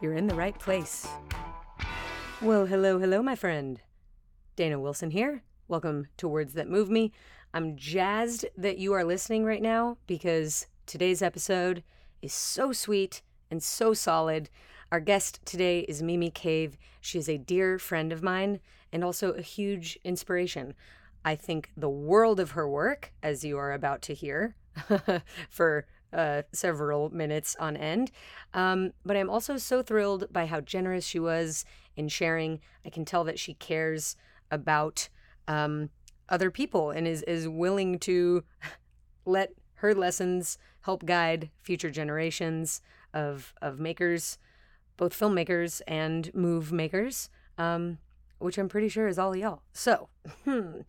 you're in the right place. Well, hello, hello, my friend. Dana Wilson here. Welcome to Words That Move Me. I'm jazzed that you are listening right now because today's episode is so sweet and so solid. Our guest today is Mimi Cave. She is a dear friend of mine and also a huge inspiration. I think the world of her work, as you are about to hear for uh, several minutes on end. Um, but I'm also so thrilled by how generous she was in sharing. I can tell that she cares about um, other people and is, is willing to let her lessons help guide future generations of, of makers, both filmmakers and move makers. Um, which I'm pretty sure is all y'all. So, hmm,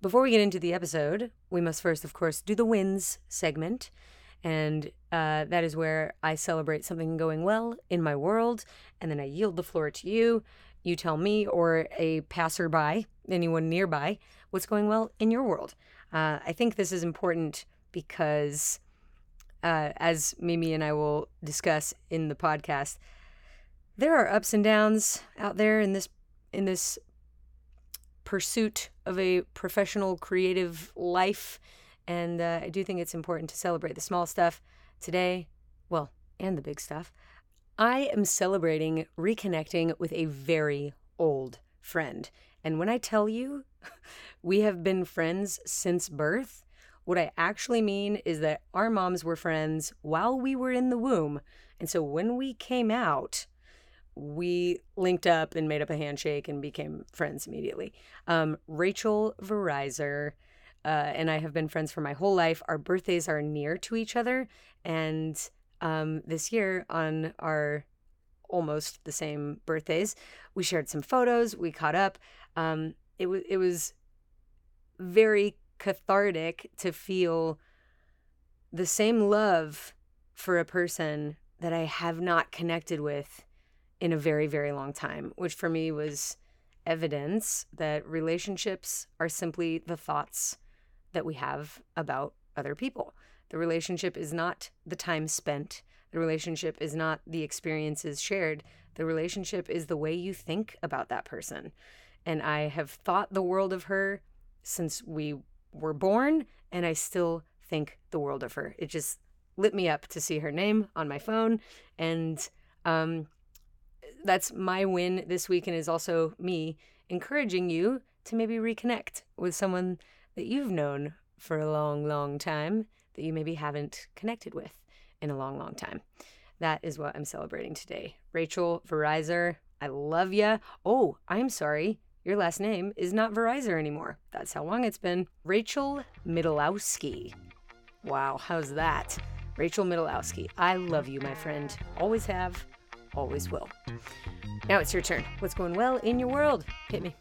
before we get into the episode, we must first, of course, do the wins segment. And uh, that is where I celebrate something going well in my world, and then I yield the floor to you. You tell me or a passerby, anyone nearby, what's going well in your world. Uh, I think this is important because, uh, as Mimi and I will discuss in the podcast, there are ups and downs out there in this in this pursuit of a professional creative life and uh, i do think it's important to celebrate the small stuff today well and the big stuff. I am celebrating reconnecting with a very old friend. And when i tell you we have been friends since birth what i actually mean is that our moms were friends while we were in the womb. And so when we came out we linked up and made up a handshake and became friends immediately. Um, Rachel Verizer uh, and I have been friends for my whole life. Our birthdays are near to each other, and um, this year on our almost the same birthdays, we shared some photos. We caught up. Um, it was it was very cathartic to feel the same love for a person that I have not connected with in a very, very long time, which for me was evidence that relationships are simply the thoughts that we have about other people. The relationship is not the time spent, the relationship is not the experiences shared. The relationship is the way you think about that person. And I have thought the world of her since we were born, and I still think the world of her. It just lit me up to see her name on my phone. And um, that's my win this week and is also me encouraging you to maybe reconnect with someone that you've known for a long, long time that you maybe haven't connected with in a long, long time. That is what I'm celebrating today. Rachel Verizer, I love ya. Oh, I'm sorry. Your last name is not Verizer anymore. That's how long it's been. Rachel Midlowski. Wow, how's that? Rachel Midlowski. I love you, my friend. Always have, always will. Now it's your turn. What's going well in your world? Hit me.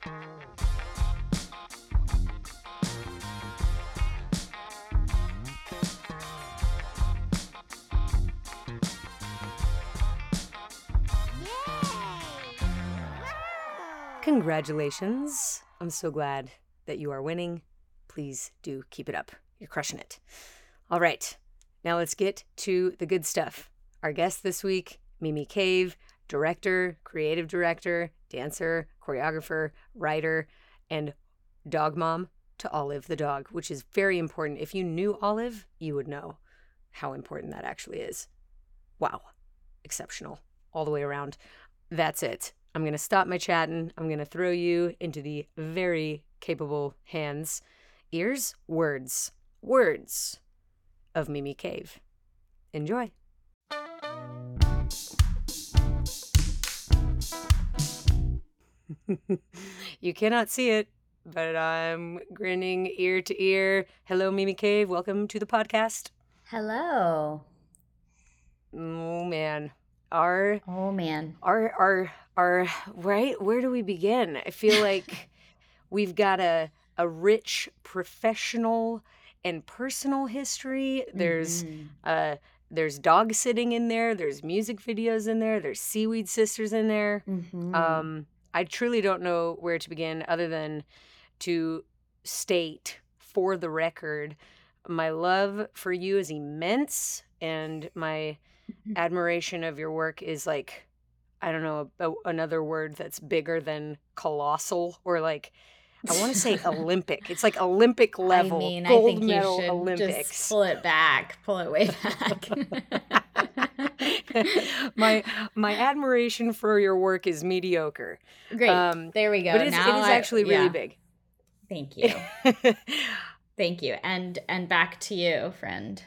Congratulations. I'm so glad that you are winning. Please do keep it up. You're crushing it. All right. Now let's get to the good stuff. Our guest this week Mimi Cave, director, creative director, dancer, choreographer, writer, and dog mom to Olive the dog, which is very important. If you knew Olive, you would know how important that actually is. Wow, exceptional all the way around. That's it. I'm going to stop my chatting. I'm going to throw you into the very capable hands, ears, words, words of Mimi Cave. Enjoy. you cannot see it, but I'm grinning ear to ear. Hello, Mimi Cave. Welcome to the podcast. Hello. Oh, man. Our oh man. our our our right? Where do we begin? I feel like we've got a a rich professional and personal history. There's Mhm. uh there's dog sitting in there there's music videos in there there's seaweed sisters in there. Mhm. um i truly don't know where to begin other than to state for the record my love for you is immense and my admiration of your work is like i don't know a, another word that's bigger than colossal or like i want to say olympic it's like olympic level I mean, gold I think you medal should olympics just pull it back, pull it way back. my my admiration for your work is mediocre Great. um, there we go. but it is I- actually really yeah. big Thank you. Thank you. And and back to you, friend.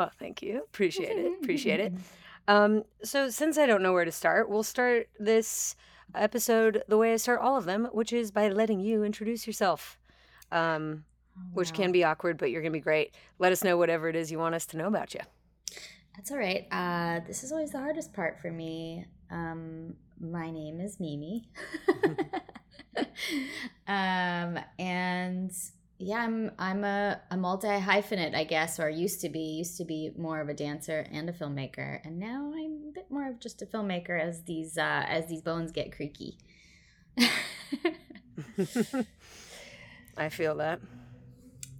Oh thank you appreciate it appreciate it Um, so since I don't know where to start, we'll start this episode the way I start all of them, which is by letting you introduce yourself. Um, which can be awkward, but you're gonna be great. Let us know whatever it is you want us to know about you. That's all right. Uh, this is always the hardest part for me. Um, my name is Mimi. um, and yeah, I'm I'm a, a multi hyphenate, I guess, or used to be. Used to be more of a dancer and a filmmaker, and now I'm a bit more of just a filmmaker as these uh, as these bones get creaky. I feel that.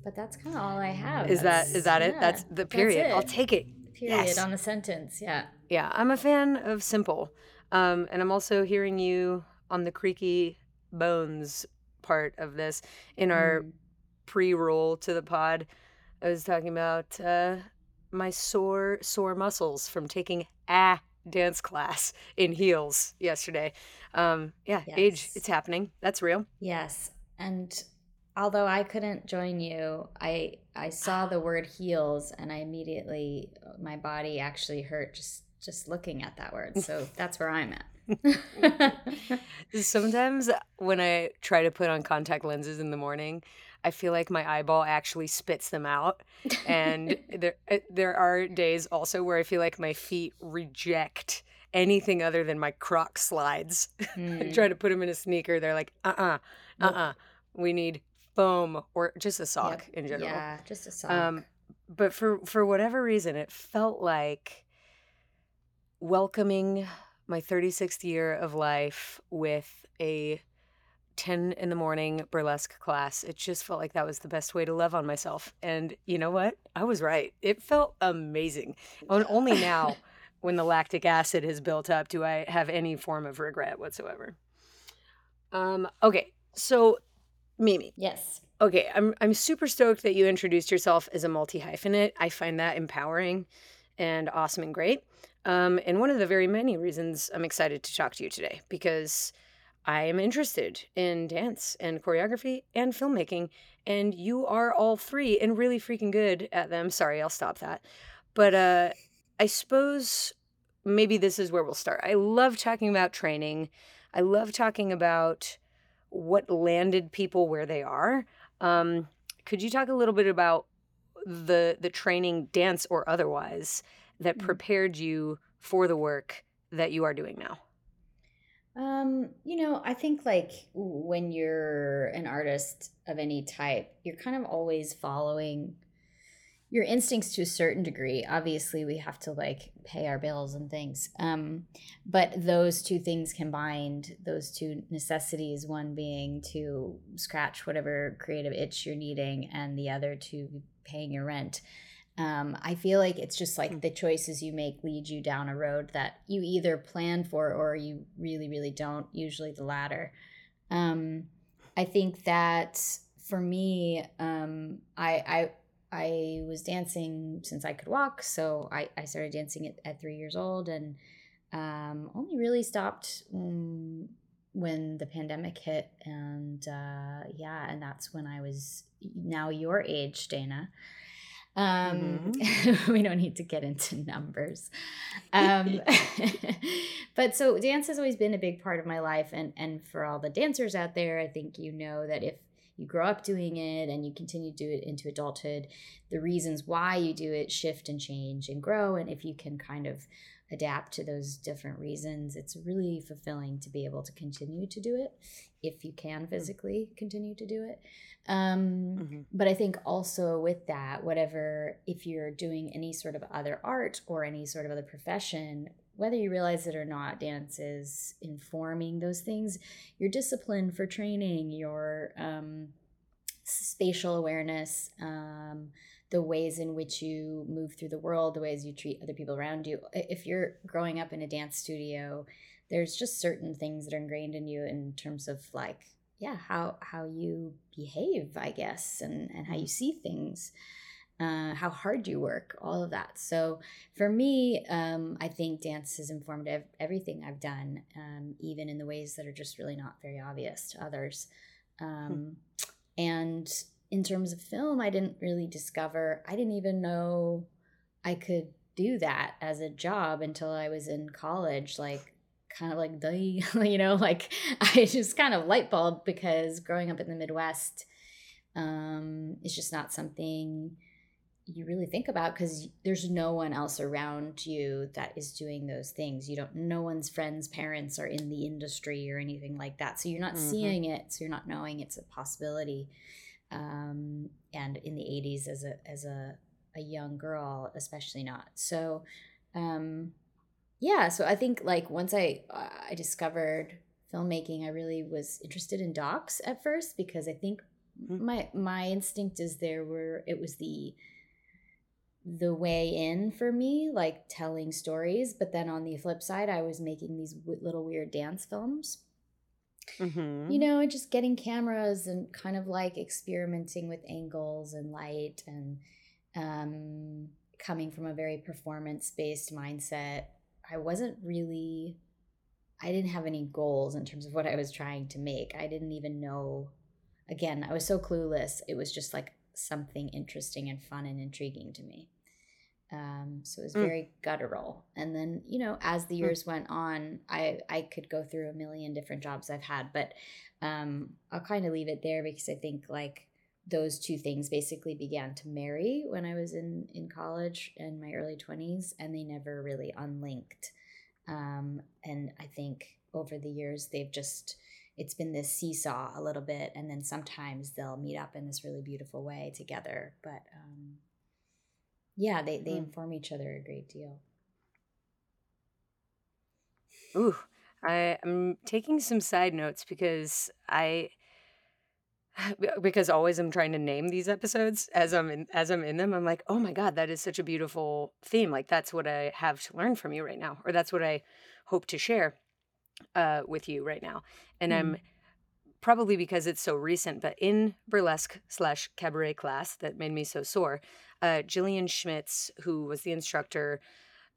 but that's kind of all I have. Is that That's- is that it? That's the period. I'll take it. period yes. on the sentence. Yeah. Yeah, I'm a fan of simple. Um, and I'm also hearing you on the creaky bones part of this in our Mm. Pre-roll to the pod. I was talking about uh, my sore sore muscles from taking a dance class in heels yesterday. Um, yeah, age it's happening. That's real. Yes, and although I couldn't join you, I I saw the word heels, and I immediately my body actually hurt just just looking at that word. So that's where I'm at. Sometimes when I try to put on contact lenses in the morning, I feel like my eyeball actually spits them out. And there uh, there are days also where I feel like my feet reject anything other than my croc slides. I Mm, try to put them in a sneaker. They're like, uh uh-uh, uh, Nope. uh We need foam or just a sock in general. Yeah, just a sock. Um, but for for whatever reason, it felt like welcoming my 36th year of life with a 10 in the morning burlesque class. It just felt like that was the best way to love on myself. And you know what? I was right. It felt amazing. And only now, when the lactic acid has built up, do I have any form of regret whatsoever. Um, okay, so Mimi, yes. Okay, I'm I'm super stoked that you introduced yourself as a multi hyphenate. I find that empowering and awesome and great. Um, and one of the very many reasons I'm excited to talk to you today because I am interested in dance and choreography and filmmaking, and you are all three and really freaking good at them. Sorry, I'll stop that. But uh, I suppose maybe this is where we'll start. I love talking about training. I love talking about what landed people where they are. Um, could you talk a little bit about the the training, dance or otherwise, that Mm. prepared you for the work that you are doing now? I think like when you're an artist of any type, you're kind of always following your instincts to a certain degree. Obviously, we have to like pay our bills and things. Um, but those two things combined, those two necessities, one being to scratch whatever creative itch you're needing, and the other to paying your rent. Um, I feel like it's just like Mm. the choices you make lead you down a road that you either plan for or you really, really don't. Usually the latter. Um, I think that for me, um, I, I I was dancing since I could walk, so I, I started dancing at, at three years old, and um, only really stopped mm, when the pandemic hit, and uh, yeah, and that's when I was now your age, Dana. Um, we don't need to get into numbers. Um, but so dance has always been a big part of my life. And, and for all the dancers out there, I think you know that if you grow up doing it and you continue to do it into adulthood, the reasons why you do it shift and change and grow. And if you can kind of adapt to those different reasons, it's really fulfilling to be able to continue to do it if you can mm. physically continue to do it. Um, mm-hmm. But I think also with that, whatever, if you're doing any sort of other art or any sort of other profession, whether you realize it or not, dance is informing those things. Your discipline for training, your um, spatial awareness, um, the ways in which you move through the world, the ways you treat other people around you. If you're growing up in a dance studio, there's just certain things that are ingrained in you in terms of like, yeah, how how you behave, I guess, and and how you see things. Uh, how hard you work, all of that. So for me, um, I think dance has informed ev- everything I've done, um, even in the ways that are just really not very obvious to others. Hmm. Um, and in terms of film, I didn't really discover, I didn't even know I could do that as a job until I was in college. Like, kind of like, the, you know, like I just kind of light bulb because growing up in the Midwest, um, it's just not something you really think about because there's no one else around you that is doing those things. You don't, no one's friends, parents are in the industry or anything like that. So you're not mm-hmm. seeing it. So you're not knowing it's a possibility um, and in the 80s as a as a, a young girl especially not so um, yeah so i think like once i i discovered filmmaking i really was interested in docs at first because i think mm-hmm. my my instinct is there were it was the the way in for me like telling stories but then on the flip side i was making these w- little weird dance films Mm-hmm. You know, just getting cameras and kind of like experimenting with angles and light and um, coming from a very performance based mindset. I wasn't really, I didn't have any goals in terms of what I was trying to make. I didn't even know, again, I was so clueless. It was just like something interesting and fun and intriguing to me. Um, so it was mm. very mm. guttural. And then, you know, as the mm. years mm. went on, I I could go through a million different jobs I've had, but um, I'll kind of leave it there because I think like those two things basically began to marry when I was in in college in my early twenties, and they never really unlinked. Um, and I think over the years they've just it's been this seesaw a little bit, and then sometimes they'll meet up in this really beautiful way together, but. Um, yeah, they, they mm. inform each other a great deal. Ooh, I, am taking some side notes because I because always I'm trying to name these episodes as I'm in as I'm in them. I'm like, oh my god, that is such a beautiful theme. Like that's what I have to learn from you right now, or that's what I hope to share uh, with you right now. And mm. I'm probably because it's so recent, but in burlesque slash cabaret class that made me so sore, uh, Jillian Schmitz, who was the instructor,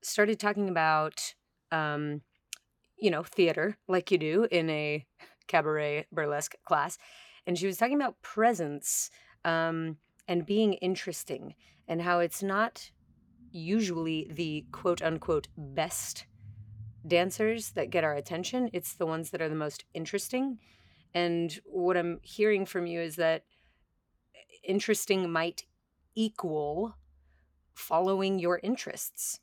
started talking about, um, you know, theater like you do in a cabaret burlesque class. And she was talking about presence um, and being interesting and how it's not usually the quote unquote best dancers that get our attention, it's the ones that are the most interesting. And what I'm hearing from you is that interesting might equal following your interests.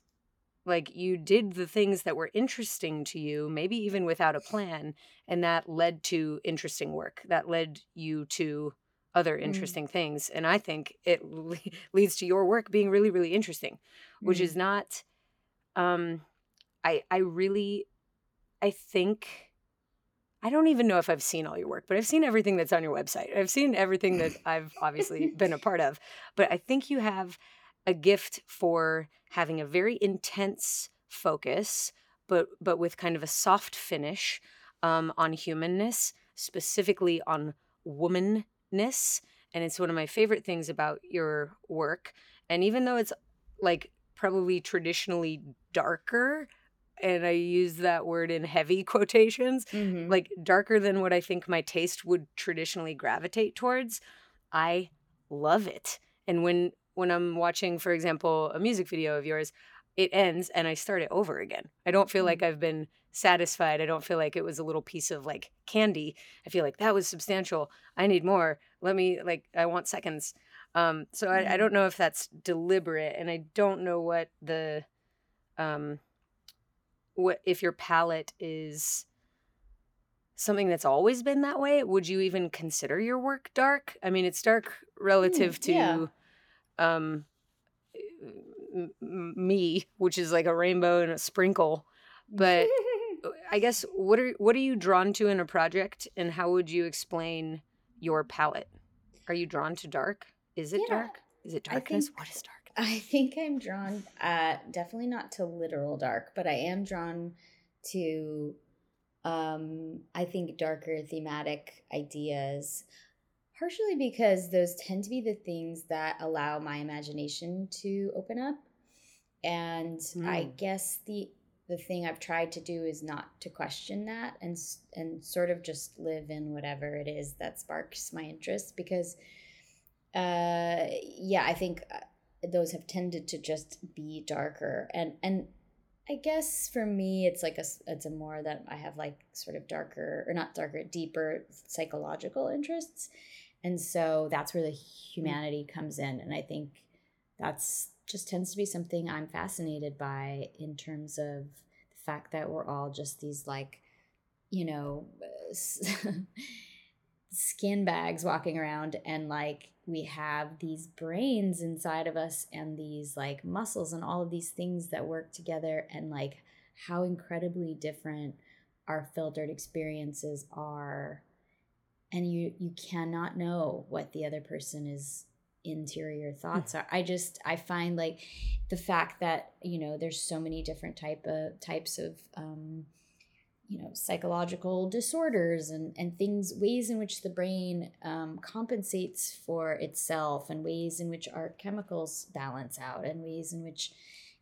Like you did the things that were interesting to you, maybe even without a plan, and that led to interesting work. That led you to other mm. interesting mm. things. And I think it le- leads to your work being really, really interesting, which mm. is not, um, I, I really, I think I don't even know if I've seen all your work, but I've seen everything that's on your website. I've seen everything that I've obviously been a part of. But I think you have a gift for having a very intense focus, but but with kind of a soft finish um, on humanness, specifically on womanness. And it's one of my favorite things about your work. And even though it's like probably traditionally darker and I use that word in heavy quotations, mm-hmm. like darker than what I think my taste would traditionally gravitate towards. I love it. And when when I'm watching, for example, a music video of yours, it ends and I start it over again. I don't feel mm-hmm. like I've been satisfied. I don't feel like it was a little piece of like candy. I feel like that was substantial. I need more. Let me like I want seconds. Um, so mm-hmm. I, I don't know if that's deliberate, and I don't know what the um, what if your palette is something that's always been that way would you even consider your work dark? I mean it's dark relative Mm, yeah. to um m- m- me which is like a rainbow and a sprinkle. But i guess what are what are you drawn to in a project and how would you explain your palette? Are you drawn to dark? Is it Yeah, dark? Is it darkness? think- what is dark I think I'm drawn, uh, definitely not to literal dark, but I am drawn to, um, I think, darker thematic ideas, partially because those tend to be the things that allow my imagination to open up. And I Mm. guess the the thing I've tried to do is not to question that and and sort of just live in whatever it is that sparks my interest because uh yeah i think uh, those have tended to just be darker. And and i guess for me it's like a it's a more that i have like sort of darker or not darker deeper psychological interests. And so that's where the humanity comes in. And i think that's just tends to be something i'm fascinated by in terms of the fact that we're all just these like you know skin bags walking around and like we have these brains inside of us and these like muscles and all of these things that work together and like how incredibly different our filtered experiences are. And you you cannot know what the other person is interior thoughts are. I just i find like the fact that you know there's so many different type of types of um you know psychological disorders and and things ways in which the brain um, compensates for itself and ways in which our chemicals balance out and ways in which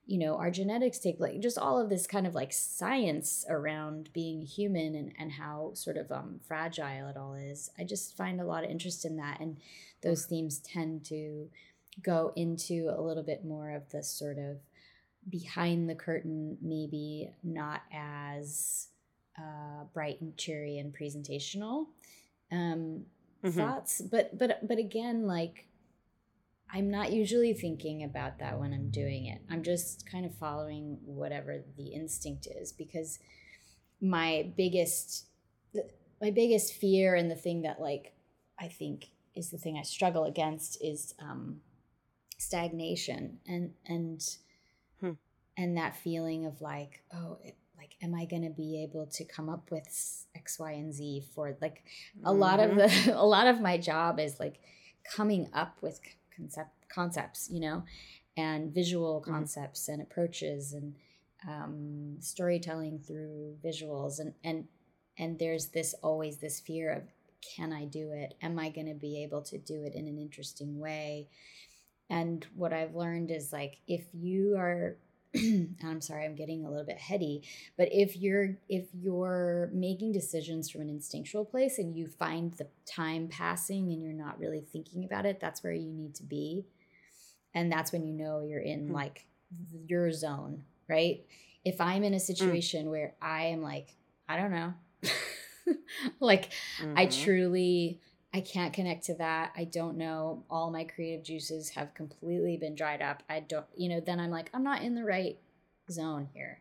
you know our genetics take like just all of this kind of like science around being human and and how sort of um fragile it all is. I just find a lot of interest in that and those themes tend to go into a little bit more of the sort of behind the curtain maybe not as uh, bright and cheery and presentational um, Mhm. thoughts but but but again like i'm not usually thinking about that when i'm doing it i'm just kind of following whatever the instinct is because my biggest my biggest fear and the thing that like i think is the thing i struggle against is um stagnation and and Hmm. and that feeling of like oh it, like am i going to be able to come up with x y and z for like a lot of Mhm. the a lot of my job is like coming up with concept concepts you know and visual Mhm. concepts and approaches and um, storytelling through visuals and and and there's this always this fear of can i do it am i going to be able to do it in an interesting way and what i've learned is like if you are i'm sorry i'm getting a little bit heady but if you're if you're making decisions from an instinctual place and you find the time passing and you're not really thinking about it that's where you need to be and that's when you know you're in Hmm. like your zone right if i'm in a situation where i am like i don't know like I Mhm. truly I can't connect to that. I don't know. All my creative juices have completely been dried up. I don't, you know, then I'm like I'm not in the right zone here.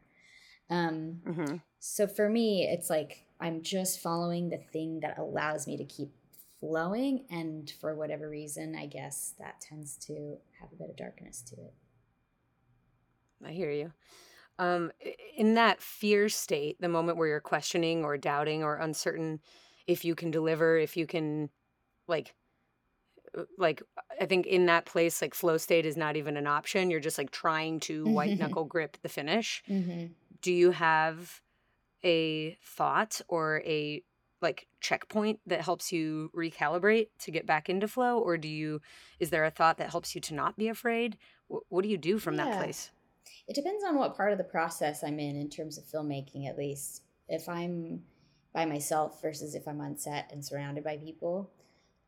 Um Mhm. so for me it's like I'm just following the thing that allows me to keep flowing and for whatever reason I guess that tends to have a bit of darkness to it. I hear you. Um, in that fear state, the moment where you're questioning or doubting or uncertain if you can deliver, if you can, like, uh, like I think in that place, like flow state is not even an option. You're just like trying to white knuckle grip the finish. Mhm. Do you have a thought or a like checkpoint that helps you recalibrate to get back into flow, or do you? Is there a thought that helps you to not be afraid? Wh- What do you do from that place? It depends on what part of the process I'm in, in terms of filmmaking, at least. If I'm by myself versus if I'm on set and surrounded by people.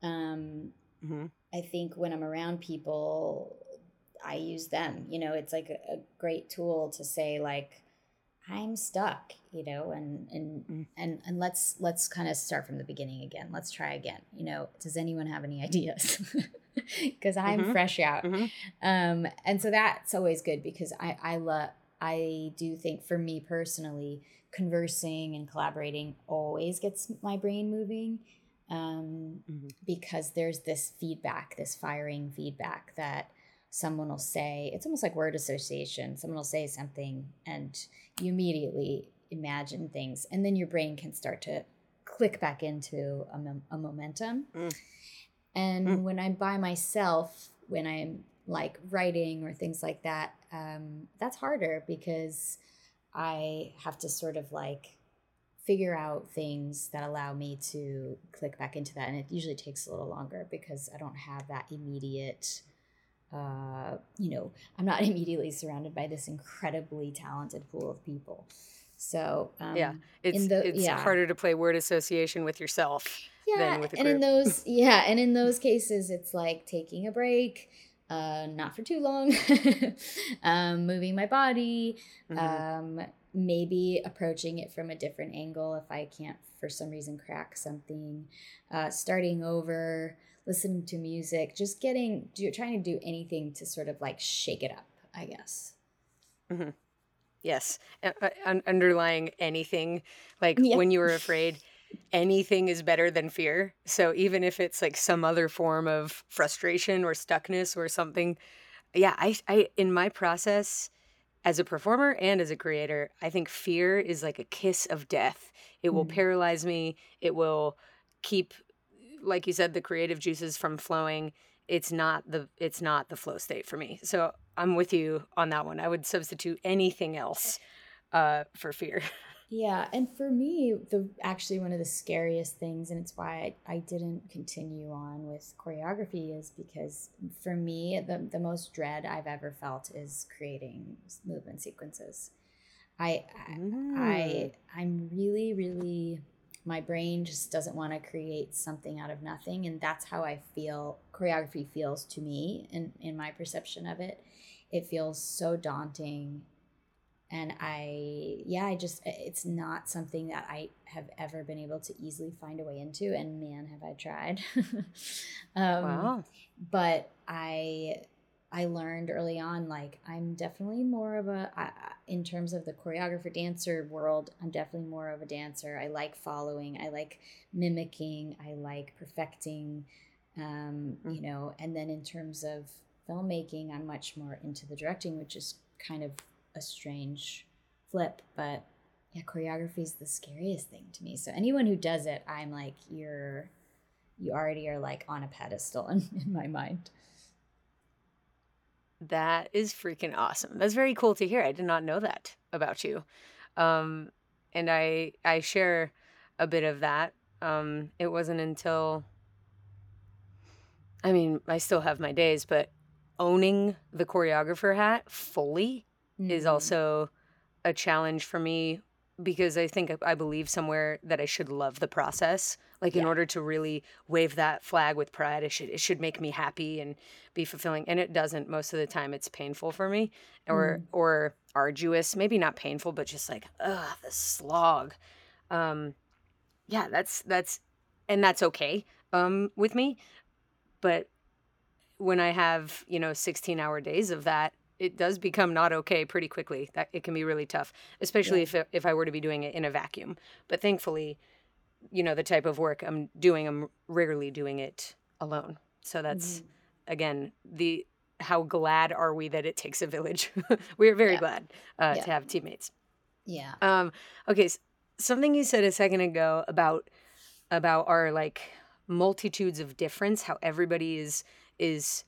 Um, hmm I think when I'm around people, I use them. You know, it's like a, a great tool to say like, I'm stuck, you know, and and Mm. and and let's let's kind of start from the beginning again. Let's try again. You know, does anyone have any ideas? Because I'm Mhm. fresh out. Mhm. Um, and so that's always good because I I love I do think for me personally, conversing and collaborating always gets my brain moving um, mm-hmm. because there's this feedback, this firing feedback that someone will say. It's almost like word association. Someone will say something, and you immediately imagine things, and then your brain can start to click back into a, a momentum. Mm. And mm. when I'm by myself, when I'm like writing or things like that, um, that's harder because I have to sort of like figure out things that allow me to click back into that. And it usually takes a little longer because I don't have that immediate, uh, you know, I'm not immediately surrounded by this incredibly talented pool of people. So um, yeah, it's the, it's yeah. harder to play word association with yourself. Yeah, and group. in those yeah, and in those cases, it's like taking a break, uh, not for too long, um, moving my body, mm-hmm. um, maybe approaching it from a different angle if I can't for some reason crack something, uh, starting over, listening to music, just getting do, trying to do anything to sort of like shake it up, I guess. Mm-hmm. Yes, uh, underlying anything like yeah. when you were afraid anything is better than fear. So even if it's like some other form of frustration or stuckness or something, yeah, I I in my process as a performer and as a creator, I think fear is like a kiss of death. It will mm. paralyze me. It will keep like you said the creative juices from flowing. It's not the it's not the flow state for me. So I'm with you on that one. I would substitute anything else uh, for fear. Yeah, and for me, the actually one of the scariest things, and it's why I, I didn't continue on with choreography, is because for me, the, the most dread I've ever felt is creating movement sequences. I, mm. I I'm really really my brain just doesn't want to create something out of nothing, and that's how I feel choreography feels to me, in in my perception of it. It feels so daunting and i yeah i just it's not something that i have ever been able to easily find a way into and man have i tried. Um, wow. but i i learned early on like i'm definitely more of a I, in terms of the choreographer dancer world i'm definitely more of a dancer. I like following i like mimicking i like perfecting um, mm. you know and then in terms of filmmaking i'm much more into the directing which is kind of a strange flip, but yeah, choreography is the scariest thing to me. So anyone who does it, I'm like, you're you already are like on a pedestal in, in my mind. That is freaking awesome. That's very cool to hear. I did not know that about you. Um, and I I share a bit of that. Um, it wasn't until I mean, I still have my days, but owning the choreographer hat fully. Is also a challenge for me because I think I believe somewhere that I should love the process. Like yeah. in order to really wave that flag with pride, it should it should make me happy and be fulfilling. And it doesn't most of the time. It's painful for me, or mm. or arduous. Maybe not painful, but just like ugh, the slog. Um, yeah, that's that's and that's okay um, with me. But when I have you know sixteen hour days of that, it does become not okay pretty quickly. That it can be really tough, especially yeah. if if I were to be doing it in a vacuum. But thankfully, you know, the type of work I'm doing, I'm rarely doing it alone. So that's mm-hmm. again the how glad are we that it takes a village? we are very yeah. glad uh, yeah. to have teammates. Yeah. Um. Okay. So something you said a second ago about about our like multitudes of difference, how everybody is is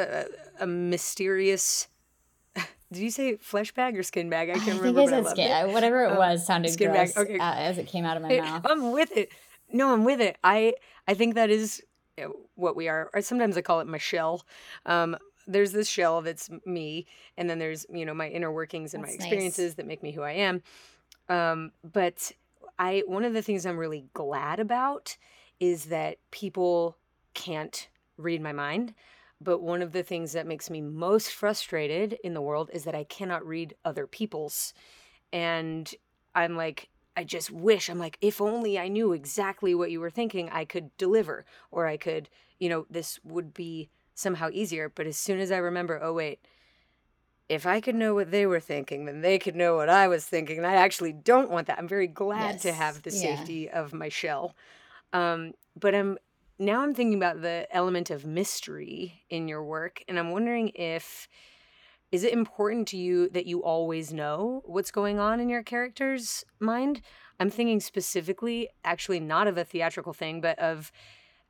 a, a mysterious did you say flesh bag or skin bag? I can't I remember. I think I said skin. It. Whatever it um, was sounded skin gross bag. Okay. Uh, as it came out of my mouth. I'm with it. No, I'm with it. I I think that is uh, what we are. Or sometimes I call it my shell. Um, there's this shell that's me, and then there's you know my inner workings and that's my experiences nice. that make me who I am. Um, but I one of the things I'm really glad about is that people can't read my mind. But one of the things that makes me most frustrated in the world is that I cannot read other people's. And I'm like, I just wish, I'm like, if only I knew exactly what you were thinking, I could deliver, or I could, you know, this would be somehow easier. But as soon as I remember, oh, wait, if I could know what they were thinking, then they could know what I was thinking. And I actually don't want that. I'm very glad to have the Yeah. safety of my shell. Um, but I'm now I'm thinking about the element of mystery in your work, and I'm wondering if is it important to you that you always know what's going on in your character's mind? I'm thinking specifically, actually, not of a theatrical thing, but of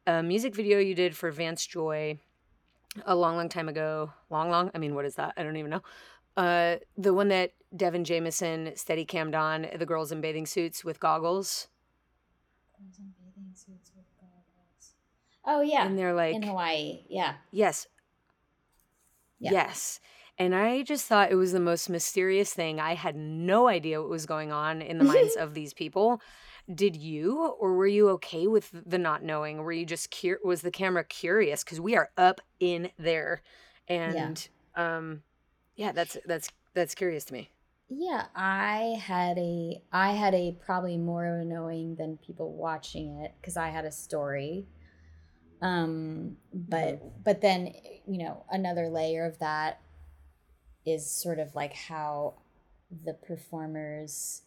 a music video you did for Vance Joy a long, long time ago. Long, long? I mean, what is that? I don't even know. Uh, the one that Devin Jameson steady cammed on, the girls in bathing suits with goggles. Oh yeah, And they're like, in Hawaii. Yeah. Yes. Yeah. Yes. And I just thought it was the most mysterious thing. I had no idea what was going on in the minds of these people. Did you, or were you okay with the not knowing? Were you just cur- was the camera curious? Because we are up in there, and um, yeah, that's that's that's curious to me. Yeah, I had a I had a probably more knowing than people watching it because I had a story. Um, but but then you know another layer of that is sort of like how the performers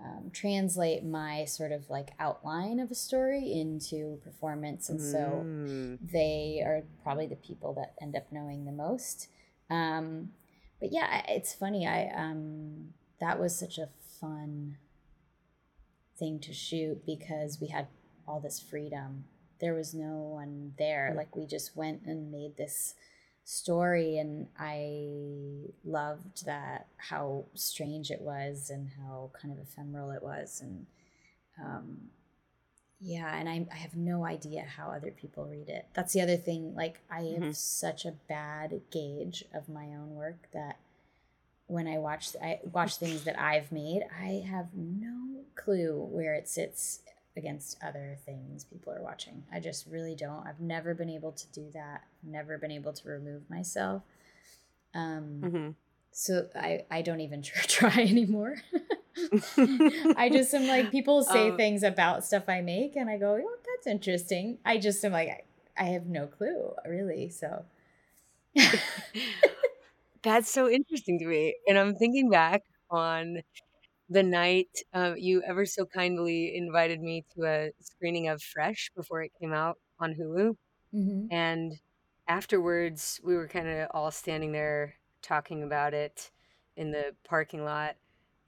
um, translate my sort of like outline of a story into performance, and so Mm. they are probably the people that end up knowing the most. Um, but yeah, it's funny. I um, that was such a fun thing to shoot because we had all this freedom. There was no one there. Like we just went and made this story, and I loved that how strange it was and how kind of ephemeral it was, and um, yeah, and I, I have no idea how other people read it. That's the other thing. Like, I have Mhm. such a bad gauge of my own work that when I watch I watch things that I've made, I have no clue where it sits against other things people are watching. I just really don't. I've never been able to do that. Never been able to remove myself. Um, Mhm. so I I don't even try anymore. I just am like people say Um, things about stuff I make, and I go, "Oh, that's interesting." I just am like, I, I have no clue, really. So, That's so interesting to me. And I'm thinking back on the night uh, you ever so kindly invited me to a screening of Fresh before it came out on Hulu. Mhm. And afterwards, we were kind of all standing there talking about it in the parking lot.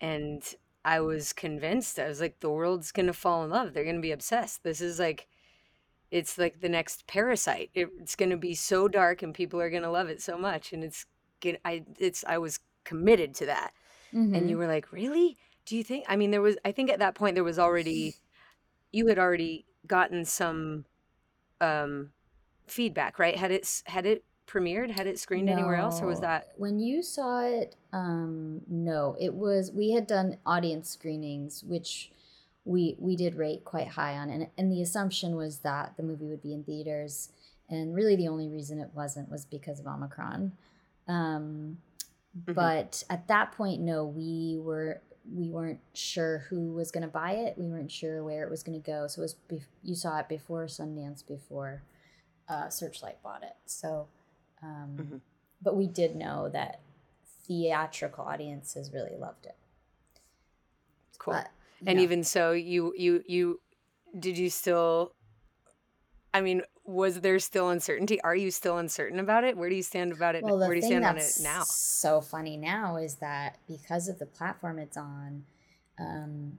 And I was convinced, I was like, the world's going to fall in love. They're going to be obsessed. This is like, it's like the next parasite. It, it's going to be so dark and people are going to love it so much. And it's, I, it's, I was committed to that. And Mhm. you were like, really? Do you think? I mean, there was, I think at that point there was already, you had already gotten some um feedback, right? Had it s- had it premiered? Had it screened anywhere else, or was No. that? when you saw it? Um, no, it was we had done audience screenings, which we we did rate quite high on, and and the assumption was that the movie would be in theaters, and really the only reason it wasn't was because of Omicron. Um, Mhm. but at that point, no, we were we weren't sure who was going to buy it. We weren't sure where it was going to go. So it was bef- you saw it before Sundance, before uh, Searchlight bought it. So, um, Mhm. but we did know that theatrical audiences really loved it. Cool. But, and yeah. even so, you you you did you still? I mean, was there still uncertainty? Are you still uncertain about it? Where do you stand about it? Well, Where do you stand on it now? so funny now is that because of the platform it's on, um,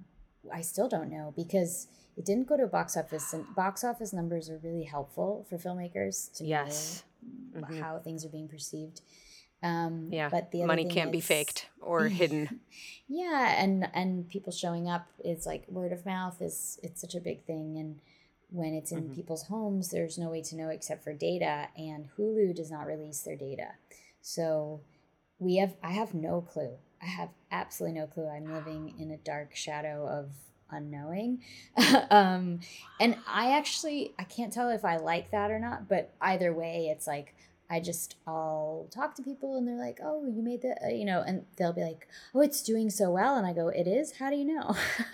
I still don't know because it didn't go to box office, and box office numbers are really helpful for filmmakers to Yes. know Mhm. how things are being perceived. Um, Yeah, but the money can't be faked or hidden. yeah and and people showing up is like word of mouth is it's such a big thing and when it's in Mhm. people's homes there's no way to know except for data and hulu does not release their data. So we have i have no clue. I have absolutely no clue. I'm living in a dark shadow of unknowing. Um and i actually i can't tell if i like that or not but either way it's like I just I'll talk to people and they're like, "Oh, you made the," uh, you know, and they'll be like, "Oh, it's doing so well," and I go, "It is. How do you know?"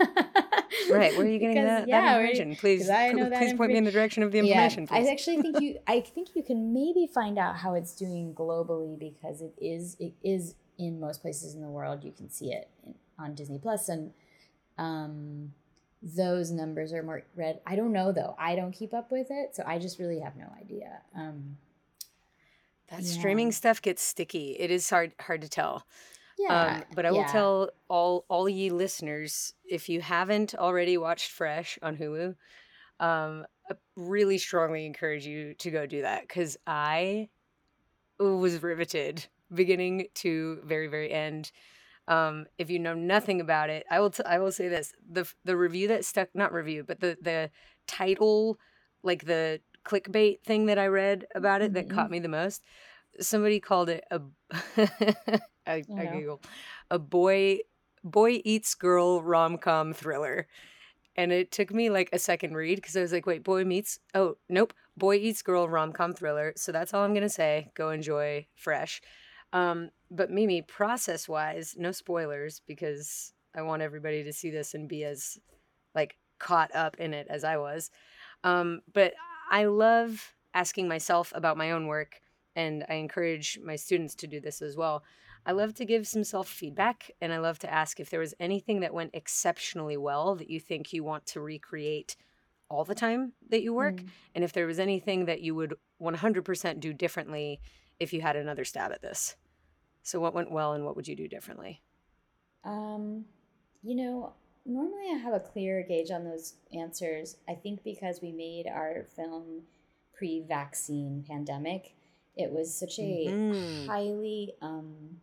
right. Where are you getting that, yeah, that information? Please, I know please point me in the direction of the information. Yeah, I actually think you. I think you can maybe find out how it's doing globally because it is. It is in most places in the world. You can see it in, on Disney Plus, and um, those numbers are more red. I don't know though. I don't keep up with it, so I just really have no idea. Um, that yeah. streaming stuff gets sticky. It is hard hard to tell. Yeah, um, but I will yeah. tell all all ye listeners if you haven't already watched Fresh on Hulu, um, I really strongly encourage you to go do that because I was riveted beginning to very very end. Um, if you know nothing about it, I will t- I will say this the the review that stuck not review but the the title like the clickbait thing that I read about it that caught mm-hmm. me the most. Somebody called it a I, I Google a boy boy eats girl rom com thriller, and it took me like a second read because I was like, wait, boy meets oh nope, boy eats girl rom com thriller. So that's all I'm gonna say. Go enjoy Fresh. Um, but Mimi, process wise, no spoilers because I want everybody to see this and be as like caught up in it as I was. Um, but I love asking myself about my own work, and I encourage my students to do this as well. I love to give some self feedback, and I love to ask if there was anything that went exceptionally well that you think you want to recreate all the time that you work, mm. and if there was anything that you would 100% do differently if you had another stab at this. So, what went well, and what would you do differently? Um, you know, normally I have a clear gauge on those answers. I think because we made our film pre vaccine pandemic, it was such a mm-hmm. highly, um,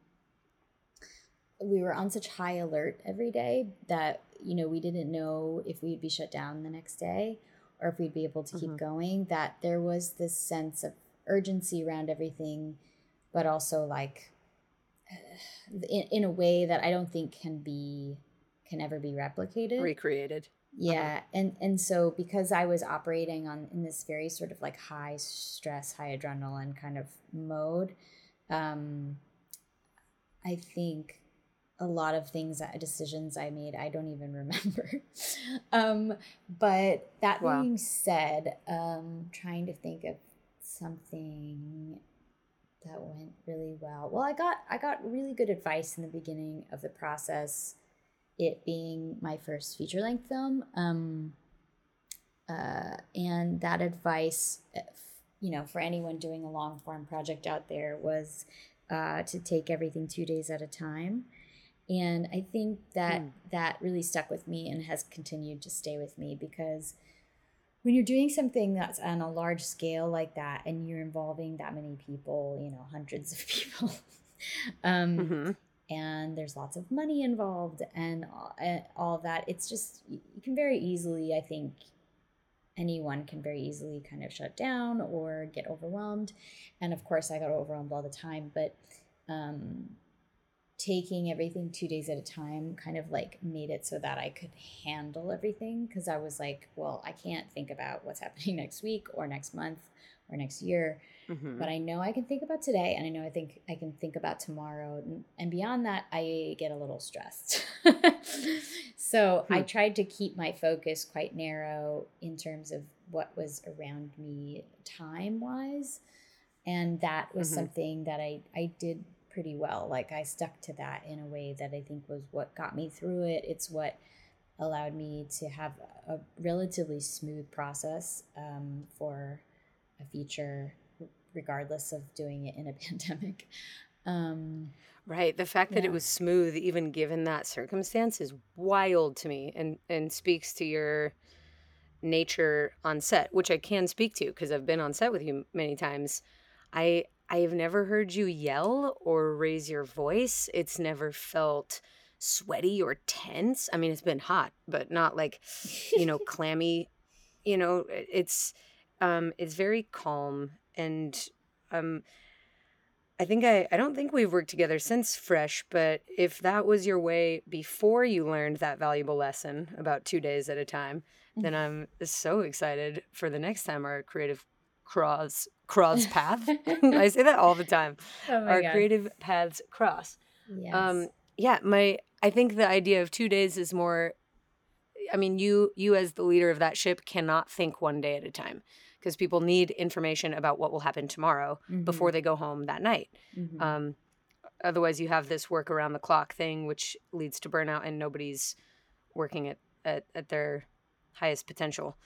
we were on such high alert every day that, you know, we didn't know if we'd be shut down the next day or if we'd be able to mm-hmm. keep going. That there was this sense of urgency around everything, but also like in, in a way that I don't think can be can ever be replicated recreated yeah uh-huh. and and so because i was operating on in this very sort of like high stress high adrenaline kind of mode um i think a lot of things that decisions i made i don't even remember um but that wow. being said um trying to think of something that went really well well i got i got really good advice in the beginning of the process it being my first feature length film. Um, uh, and that advice, uh, you know, for anyone doing a long form project out there was uh, to take everything two days at a time. And I think that mm. that really stuck with me and has continued to stay with me because when you're doing something that's on a large scale like that and you're involving that many people, you know, hundreds of people, um, mm-hmm and there's lots of money involved and all of that. It's just, you can very easily, I think, anyone can very easily kind of shut down or get overwhelmed. And of course, I got overwhelmed all the time, but um, taking everything two days at a time kind of like made it so that I could handle everything because I was like, well, I can't think about what's happening next week or next month or next year. Mm-hmm. But I know I can think about today and I know I think I can think about tomorrow. And beyond that, I get a little stressed. so hmm. I tried to keep my focus quite narrow in terms of what was around me time wise. And that was mm-hmm. something that I, I did pretty well. Like I stuck to that in a way that I think was what got me through it. It's what allowed me to have a relatively smooth process um, for a feature regardless of doing it in a pandemic. Um, right. The fact that it was smooth, even given that circumstance, is wild to me and, and speaks to your nature on set, which I can speak to because I've been on set with you many times. I I have never heard you yell or raise your voice. It's never felt sweaty or tense. I mean, it's been hot, but not like, you know, clammy. You know, it's um it's very calm and um, I think I, I don't think we've worked together since Fresh, but if that was your way before you learned that valuable lesson about two days at a time, then I'm so excited for the next time our creative cross cross path. I say that all the time. Oh our God. creative paths cross. Yes. Um, yeah, my I think the idea of two days is more I mean, you you as the leader of that ship cannot think one day at a time because people need information about what will happen tomorrow Mhm. before they go home that night. Mhm. Um, otherwise, you have this work around the clock thing, which leads to burnout, and nobody's working at at, at their highest potential.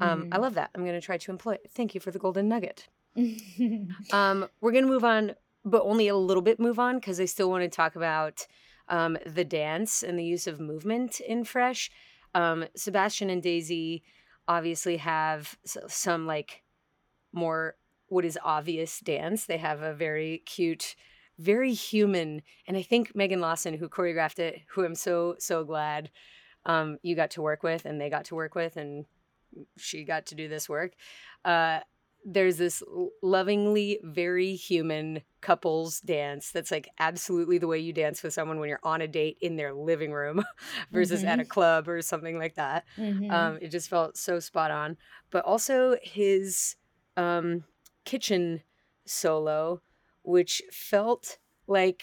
Um, I Mhm. love that. I'm going to try to employ it. Thank you for the golden nugget. Um, we're going to move on, but only a little bit move on because I still want to talk about um, the dance and the use of movement in Fresh. Um, Sebastian and Daisy obviously have some like more what is obvious dance. They have a very cute, very human, and I think Megan Lawless, who choreographed it, who I'm so so glad um, you got to work with and they got to work with, and she got to do this work. Uh, there's this lovingly very human couples dance that's like absolutely the way you dance with someone when you're on a date in their living room versus at a club or something like that. Mhm. Um, it just felt so spot on. But also his um, kitchen solo, which felt like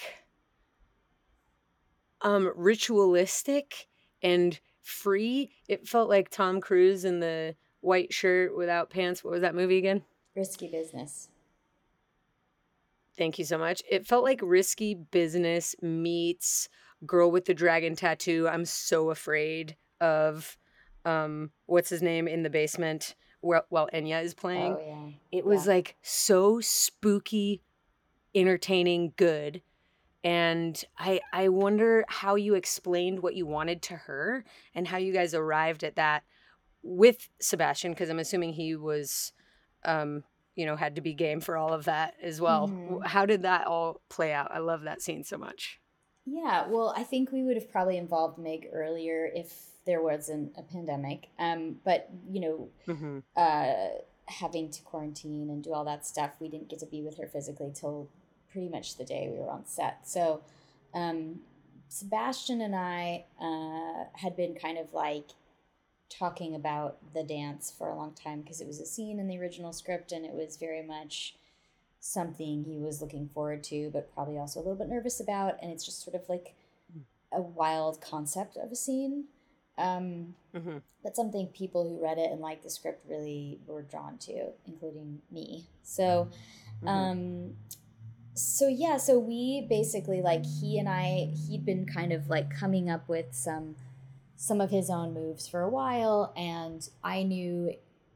um, ritualistic and free. It felt like Tom Cruise in the white shirt without pants. What was that movie again? Risky business. Thank you so much. It felt like risky business meets girl with the dragon tattoo. I'm so afraid of um what's his name in the basement while, while Enya is playing. Oh yeah. It was Yeah. like so spooky, entertaining, good. And I I wonder how you explained what you wanted to her and how you guys arrived at that with Sebastian because I'm assuming he was um you know had to be game for all of that as well. W- Mhm. How did that all play out? I love that scene so much. Yeah, well, I think we would have probably involved Meg earlier if there wasn't a pandemic. Um, but you know, hmm uh, having to quarantine and do all that stuff, we didn't get to be with her physically till pretty much the day we were on set. So, um, Sebastian and I uh, had been kind of like talking about the dance for a long time because it was a scene in the original script and it was very much something he was looking forward to, but probably also a little bit nervous about. And it's just sort of like a wild concept of a scene. Um, hmm but something people who read it and liked the script really were drawn to, including me. So, Mhm. um, so yeah, so we basically like he and I, he'd been kind of like coming up with some some of his own moves for a while, and I knew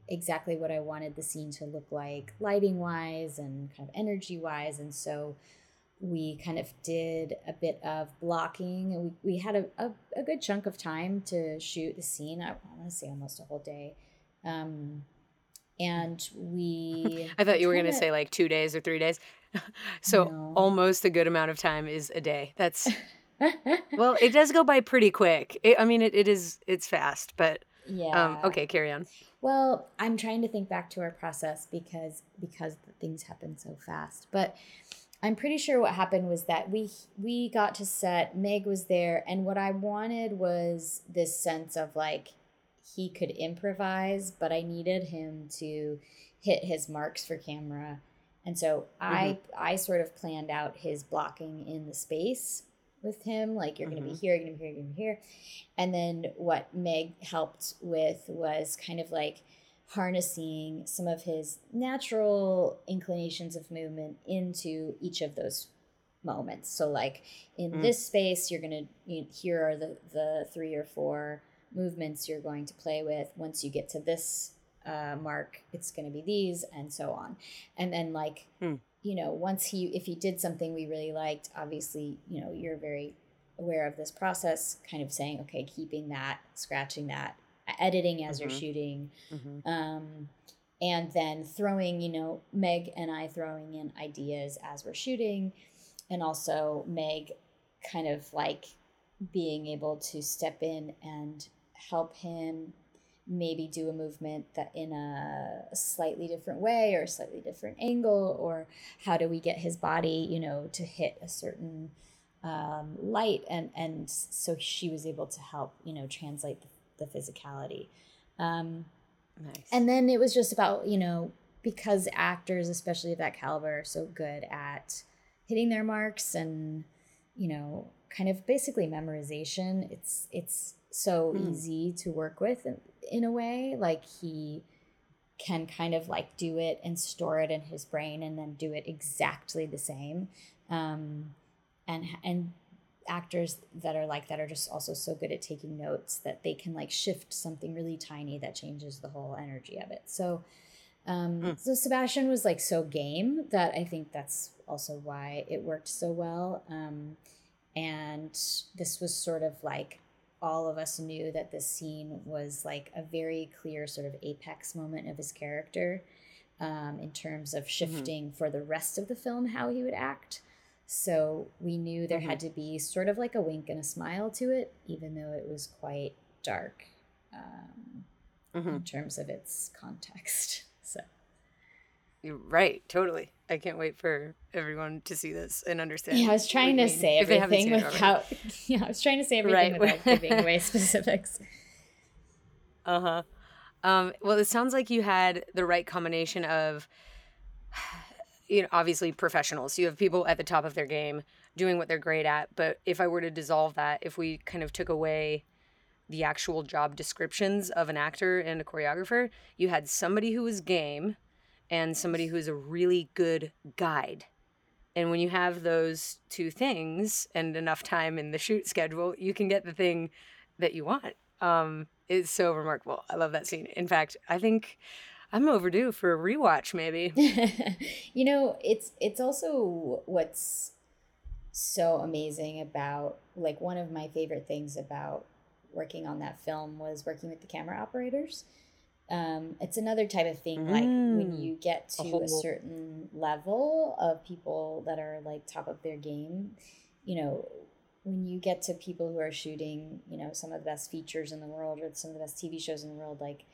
exactly what I wanted the scene to look like, lighting wise and kind of energy wise, and so we kind of did a bit of blocking and we, we had a, a, a good chunk of time to shoot the scene i want to say almost a whole day um, and we I thought you were going to say like 2 days or 3 days. so No. almost a good amount of time is a day. That's well, it does go by pretty quick. It, I mean, it, it is it's fast, but yeah um, okay, carry on. Well, I'm trying to think back to our process because because things happen so fast. But I'm pretty sure what happened was that we we got to set. Meg was there, and what I wanted was this sense of like he could improvise, but I needed him to hit his marks for camera. And so I I sort of planned out his blocking in the space with him like you're going to be here, you're going to be here, you're going to be here. And then what Meg helped with was kind of like harnessing some of his natural inclinations of movement into each of those moments. So like in Mm. this space, you're going to you, here are the the three or four movements you're going to play with. Once you get to this uh, mark, it's going to be these, and so on. And then like Hmm. You know, once he if he did something we really liked, obviously you know you're very aware of this process, kind of saying okay, keeping that, scratching that, editing as you're Mhm. shooting Mhm. um, and then throwing, you know, Meg and I throwing in ideas as we're shooting, and also Meg kind of like being able to step in and help him maybe do a movement that in a slightly different way or a slightly different angle or how do we get his body you know to hit a certain um, light and and so she was able to help you know translate the, the physicality um, Nice. and then it was just about, you know, because actors, especially of that caliber, are so good at hitting their marks and, you know, kind of basically memorization. It's it's so mm. easy to work with in, in a way. Like he can kind of like do it and store it in his brain and then do it exactly the same. Um, and and actors that are like that are just also so good at taking notes that they can like shift something really tiny that changes the whole energy of it. So um, mm. so Sebastian was like so game that I think that's also why it worked so well. Um, and this was sort of like all of us knew that this scene was like a very clear sort of apex moment of his character um, in terms of mm-hmm. shifting mm-hmm. for the rest of the film how he would act. So we knew there mm-hmm. had to be sort of like a wink and a smile to it, even though it was quite dark um, mm-hmm. in terms of its context. So. You're right, totally. I can't wait for everyone to see this and understand. Yeah, I was trying to say everything without. Yeah, I was trying to say everything right. without giving away specifics. Uh huh. Um, well, it sounds like you had the right combination of, you know, obviously professionals. You have people at the top of their game doing what they're great at. But if I were to dissolve that, if we kind of took away the actual job descriptions of an actor and a choreographer, you had somebody who was game and somebody who's a really good guide. And when you have those two things and enough time in the shoot schedule, you can get the thing that you want. Um, it's so remarkable. I love that scene. In fact, I think I'm overdue for a rewatch, maybe. you know, it's it's also what's so amazing about like one of my favorite things about working on that film was working with the camera operators um, it's another type of thing mm. like when mm. you get to a, a, certain level of people that are like top of their game you know when you get to people who are shooting you know some of the best features in the world or some of the best tv shows in the world like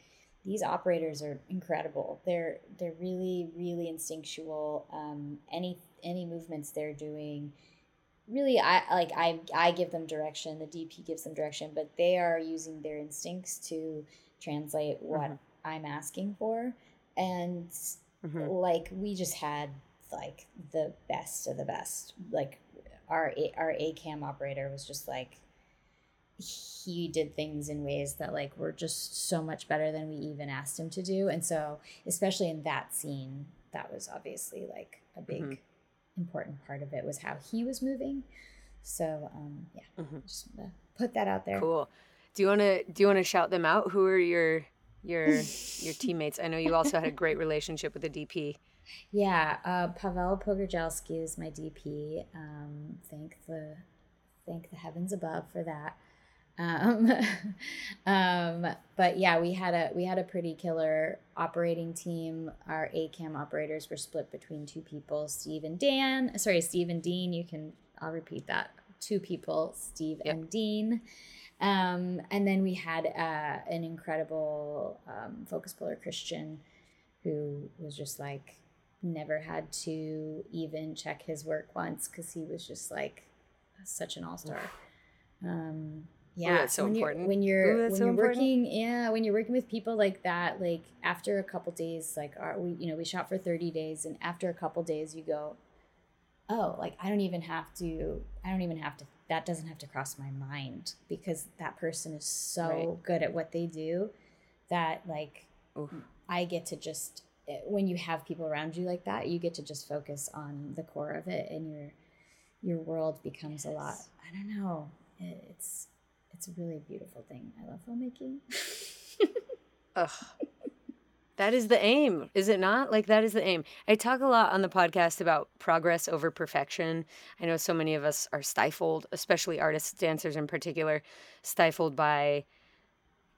these operators are incredible they're they're really really instinctual um, any any movements they're doing really i like i i give them direction the dp gives them direction but they are using their instincts to translate what mm-hmm. I'm asking for. And mm-hmm. like we just had like the best of the best. Like our our ACAM operator was just like he did things in ways that like were just so much better than we even asked him to do. And so especially in that scene, that was obviously like a big mm-hmm. important part of it was how he was moving. So um yeah, mm-hmm. just want to put that out there. Cool. Do you want to do you want to shout them out? Who are your your your teammates? I know you also had a great relationship with the DP. Yeah, uh, Pawel Pogorzelski is my DP. Um, thank the thank the heavens above for that. Um, um, but yeah, we had a we had a pretty killer operating team. Our ACAM operators were split between two people, Steve and Dan. Sorry, Steve and Dean. You can I'll repeat that. Two people, Steve yep. and Dean. Um, and then we had uh, an incredible um, focus puller Christian who was just like never had to even check his work once because he was just like such an all star. Um, yeah, that's so when important. You're, when you're Ooh, when so you're important. working, yeah, when you're working with people like that, like after a couple days, like our, we you know we shot for thirty days, and after a couple days, you go, oh, like I don't even have to, I don't even have to that doesn't have to cross my mind because that person is so right. good at what they do that like Oof. I get to just eh, when you have people around you like that, you get to just focus on the core of it and your your world becomes yes. a lot. I don't know. It's it's a really beautiful thing. I love filmmaking. Ugh. That is the aim, is it not? Like, that is the aim. I talk a lot on the podcast about progress over perfection. I know so many of us are stifled, especially artists, dancers in particular, stifled by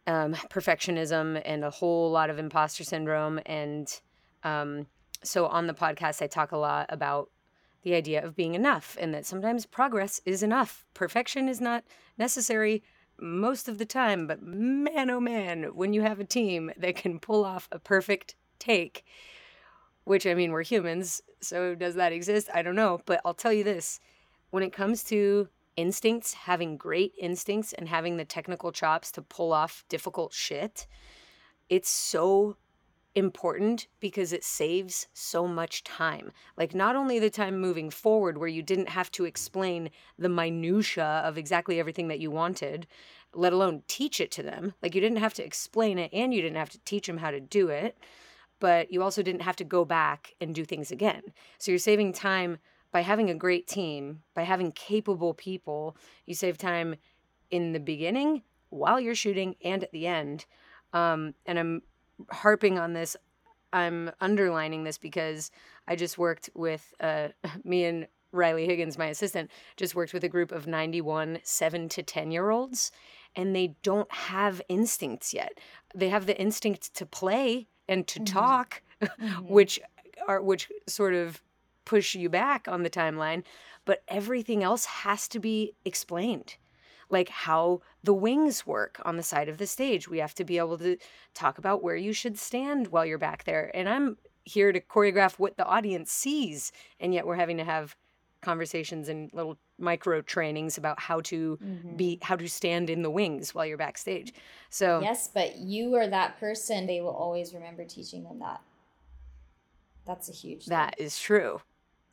um, perfectionism and a whole lot of imposter syndrome. And um, so on the podcast, I talk a lot about the idea of being enough and that sometimes progress is enough. Perfection is not necessary most of the time, but man, oh man, when you have a team that can pull off a perfect take, which I mean, we're humans, so does that exist? I don't know. But I'll tell you this when it comes to instincts, having great instincts and having the technical chops to pull off difficult shit, it's so important because it saves so much time. Like not only the time moving forward where you didn't have to explain the minutia of exactly everything that you wanted let alone teach it to them. Like you didn't have to explain it and you didn't have to teach them how to do it, but you also didn't have to go back and do things again. So you're saving time by having a great team, by having capable people. You save time in the beginning, while you're shooting, and at the end. Um, and I'm harping on this. I'm underlining this because I just worked with uh, me and Riley Higgins, my assistant, just worked with a group of 91 7 to 10 year olds, and they don't have instincts yet. They have the instinct to play and to mm-hmm. talk, mm-hmm. which are which sort of push you back on the timeline, but everything else has to be explained. Like how the wings work on the side of the stage. We have to be able to talk about where you should stand while you're back there. And I'm here to choreograph what the audience sees, and yet we're having to have conversations and little micro trainings about how to mm-hmm. be how to stand in the wings while you're backstage. So Yes, but you are that person they will always remember teaching them that. That's a huge That thing. is true.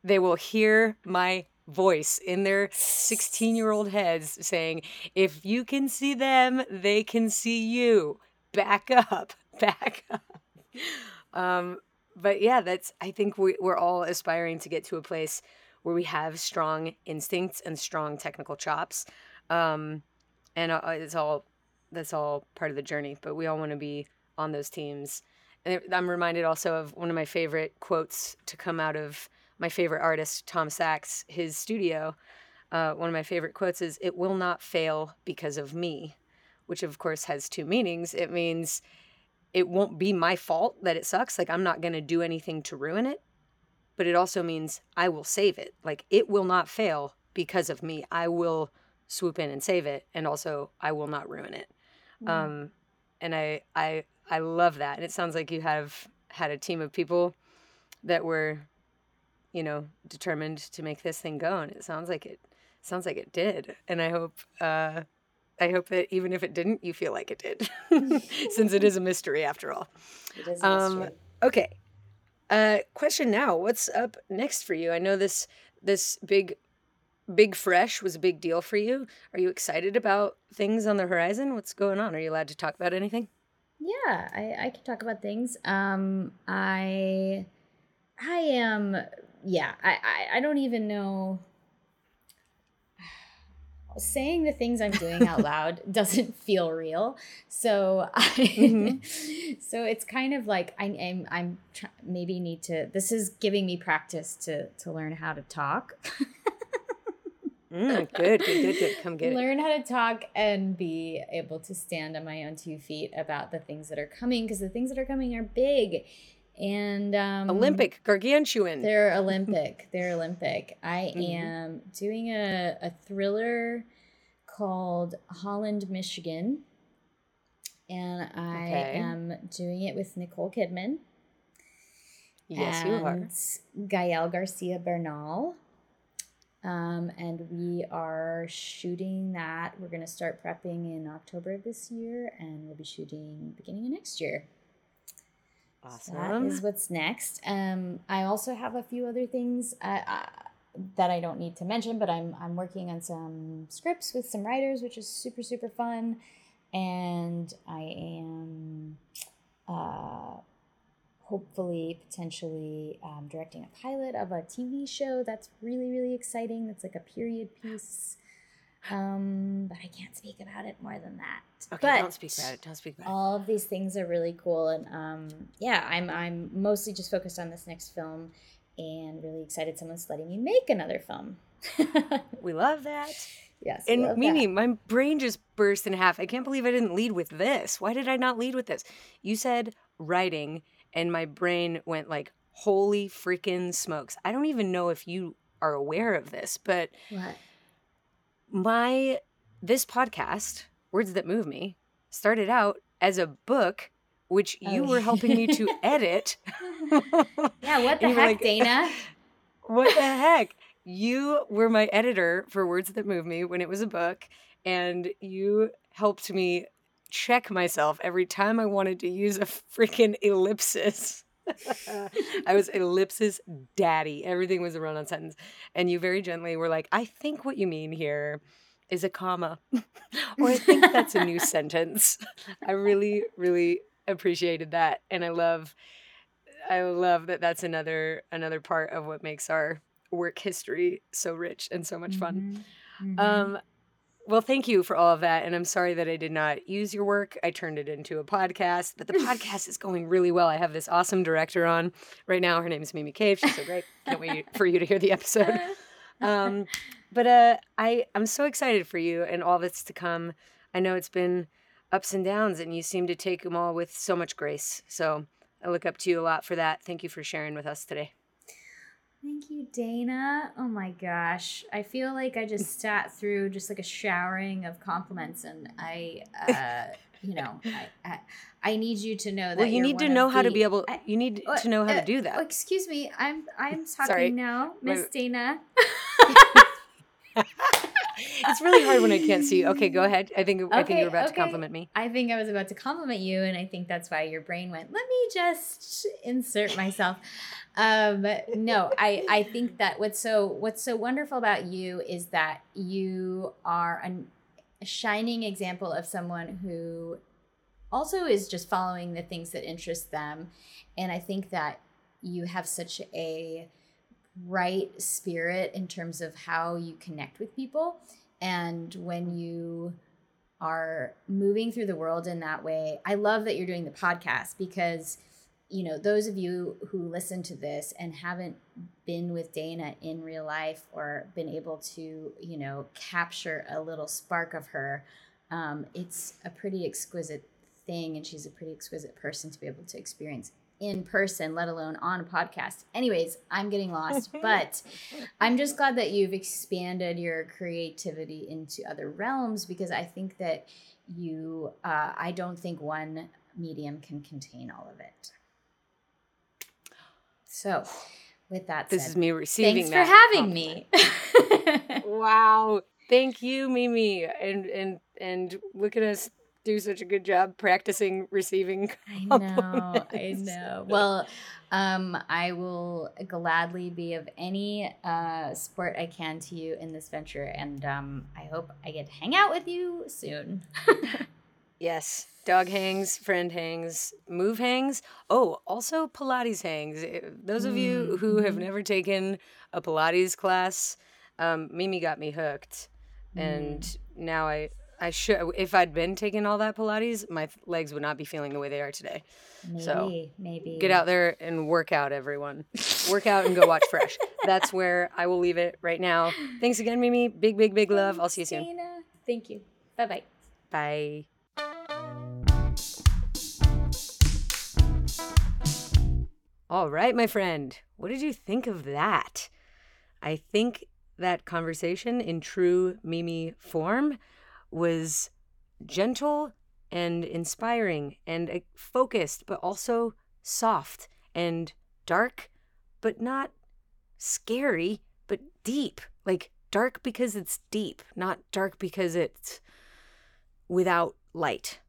They will hear my voice in their 16 year old heads saying, if you can see them, they can see you. Back up, back up. Um, but yeah, that's, I think we, we're all aspiring to get to a place where we have strong instincts and strong technical chops. Um, and uh, it's all that's all part of the journey. But we all want to be on those teams. And I'm reminded also of one of my favorite quotes to come out of my favorite artist, Tom Sachs, his studio. Uh, one of my favorite quotes is, It will not fail because of me, which of course has two meanings. It means it won't be my fault that it sucks. Like, I'm not going to do anything to ruin it but it also means I will save it. Like it will not fail because of me. I will swoop in and save it, and also I will not ruin it. Mm. Um, and I I I love that. And it sounds like you have had a team of people that were, you know, determined to make this thing go, and it sounds like it sounds like it did. And I hope. Uh, I hope that even if it didn't, you feel like it did, since it is a mystery after all. It is a um, mystery. okay, uh, question now: What's up next for you? I know this this big big fresh was a big deal for you. Are you excited about things on the horizon? What's going on? Are you allowed to talk about anything? Yeah, I, I can talk about things. Um, I I am yeah, I, I, I don't even know saying the things I'm doing out loud doesn't feel real. So I, mm-hmm. so it's kind of like I am I'm tr- maybe need to. This is giving me practice to to learn how to talk. mm, good, good, good, good. Come get learn it. how to talk and be able to stand on my own two feet about the things that are coming because the things that are coming are big and um, Olympic, gargantuan. They're Olympic. they're Olympic. I mm-hmm. am doing a, a thriller called Holland, Michigan, and I okay. am doing it with Nicole Kidman. Yes, you are. Gael Garcia Bernal. Um, and we are shooting that. We're going to start prepping in October of this year, and we'll be shooting beginning of next year. Awesome. So that is what's next. Um, I also have a few other things uh, uh, that I don't need to mention, but I'm I'm working on some scripts with some writers, which is super super fun, and I am uh, hopefully potentially um, directing a pilot of a TV show that's really really exciting. That's like a period piece. Um, but I can't speak about it more than that. Okay, but don't speak about it. Don't speak about it. All of these things are really cool, and um, yeah, I'm I'm mostly just focused on this next film, and really excited someone's letting me make another film. we love that. Yes. And Mimi, that. my brain just burst in half. I can't believe I didn't lead with this. Why did I not lead with this? You said writing, and my brain went like, holy freaking smokes. I don't even know if you are aware of this, but what? My this podcast, Words That Move Me, started out as a book which oh, you were helping me to edit. yeah, what the heck, like, Dana? what the heck? You were my editor for Words That Move Me when it was a book, and you helped me check myself every time I wanted to use a freaking ellipsis. I was ellipsis daddy. Everything was a run on sentence. And you very gently were like, I think what you mean here is a comma. or I think that's a new sentence. I really, really appreciated that. And I love, I love that that's another, another part of what makes our work history so rich and so much fun. Mm-hmm. Mm-hmm. Um, well, thank you for all of that. And I'm sorry that I did not use your work. I turned it into a podcast, but the podcast is going really well. I have this awesome director on right now. Her name is Mimi Cave. She's so great. Can't wait for you to hear the episode. Um, but uh, I, I'm so excited for you and all that's to come. I know it's been ups and downs, and you seem to take them all with so much grace. So I look up to you a lot for that. Thank you for sharing with us today. Thank you, Dana. Oh my gosh. I feel like I just sat through just like a showering of compliments and I uh you know, I, I, I need you to know that Well, you need to know how the, to be able I, you need uh, to know how uh, to do that. Oh, excuse me. I'm I'm talking Sorry. now, Miss Dana. it's really hard when I can't see. Okay, go ahead. I think okay, I think you were about okay. to compliment me. I think I was about to compliment you, and I think that's why your brain went. Let me just insert myself. Um, no, I I think that what's so what's so wonderful about you is that you are an, a shining example of someone who also is just following the things that interest them, and I think that you have such a right spirit in terms of how you connect with people. And when you are moving through the world in that way, I love that you're doing the podcast because, you know, those of you who listen to this and haven't been with Dana in real life or been able to, you know, capture a little spark of her, um, it's a pretty exquisite thing. And she's a pretty exquisite person to be able to experience in person, let alone on a podcast. Anyways, I'm getting lost, but I'm just glad that you've expanded your creativity into other realms because I think that you, uh, I don't think one medium can contain all of it. So, with that this said, is me receiving thanks for having me. wow. Thank you, Mimi. And and and look at us do such a good job practicing receiving I know, I know. Well, um, I will gladly be of any uh, support I can to you in this venture, and um, I hope I get to hang out with you soon. yes, dog hangs, friend hangs, move hangs. Oh, also Pilates hangs. Eh, those of you who have mm-hmm. never taken a Pilates class, um, Mimi got me hooked, mm. and now I I should if I'd been taking all that Pilates, my legs would not be feeling the way they are today. Maybe, so maybe get out there and work out, everyone. work out and go watch Fresh. That's where I will leave it right now. Thanks again, Mimi. Big, big, big love. I'll see you soon. Thank you. Bye-bye. Bye. All right, my friend. What did you think of that? I think that conversation in true Mimi form was gentle and inspiring and uh, focused, but also soft and dark, but not scary, but deep. Like dark because it's deep, not dark because it's without light.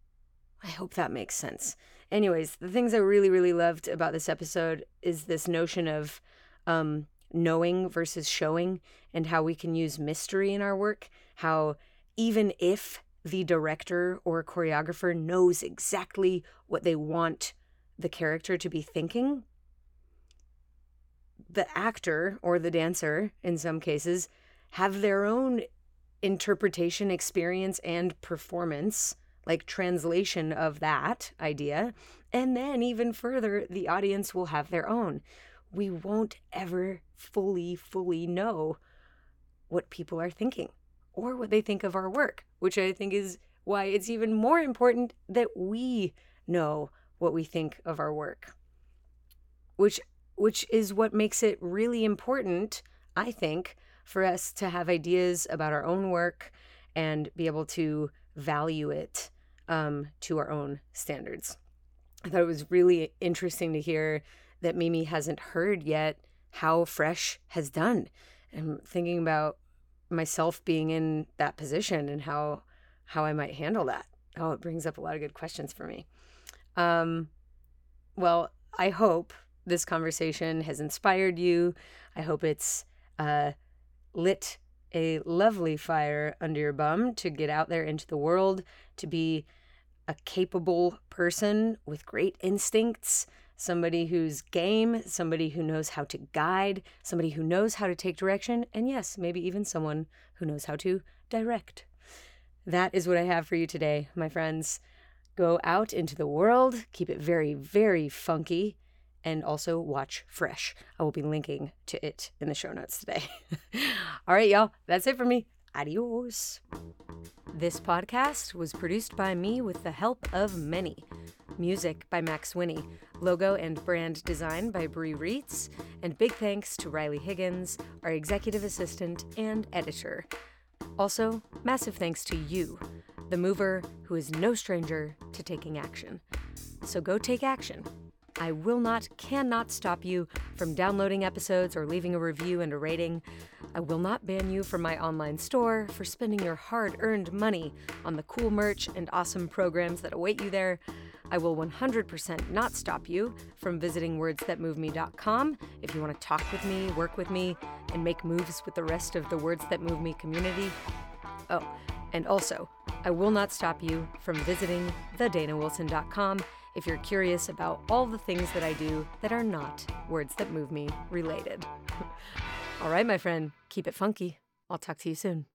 I hope that makes sense. Anyways, the things I really, really loved about this episode is this notion of um, knowing versus showing and how we can use mystery in our work, how even if the director or choreographer knows exactly what they want the character to be thinking, the actor or the dancer, in some cases, have their own interpretation, experience, and performance, like translation of that idea. And then, even further, the audience will have their own. We won't ever fully, fully know what people are thinking or what they think of our work, which I think is why it's even more important that we know what we think of our work. Which which is what makes it really important, I think, for us to have ideas about our own work and be able to value it um, to our own standards. I thought it was really interesting to hear that Mimi hasn't heard yet how Fresh has done. I'm thinking about myself being in that position and how how I might handle that. Oh, it brings up a lot of good questions for me. Um, well, I hope this conversation has inspired you. I hope it's uh, lit a lovely fire under your bum to get out there into the world, to be a capable person with great instincts, somebody who's game, somebody who knows how to guide, somebody who knows how to take direction, and yes, maybe even someone who knows how to direct. That is what I have for you today, my friends. Go out into the world, keep it very, very funky, and also watch Fresh. I will be linking to it in the show notes today. All right, y'all, that's it for me. Adios. This podcast was produced by me with the help of many. Music by Max Winnie, logo and brand design by Brie Reitz, and big thanks to Riley Higgins, our executive assistant and editor. Also, massive thanks to you, the mover who is no stranger to taking action. So go take action. I will not, cannot stop you from downloading episodes or leaving a review and a rating. I will not ban you from my online store for spending your hard earned money on the cool merch and awesome programs that await you there. I will 100% not stop you from visiting wordsthatmoveme.com if you want to talk with me, work with me, and make moves with the rest of the Words That Move Me community. Oh, and also, I will not stop you from visiting thedanawilson.com if you're curious about all the things that I do that are not Words That Move Me related. all right, my friend, keep it funky. I'll talk to you soon.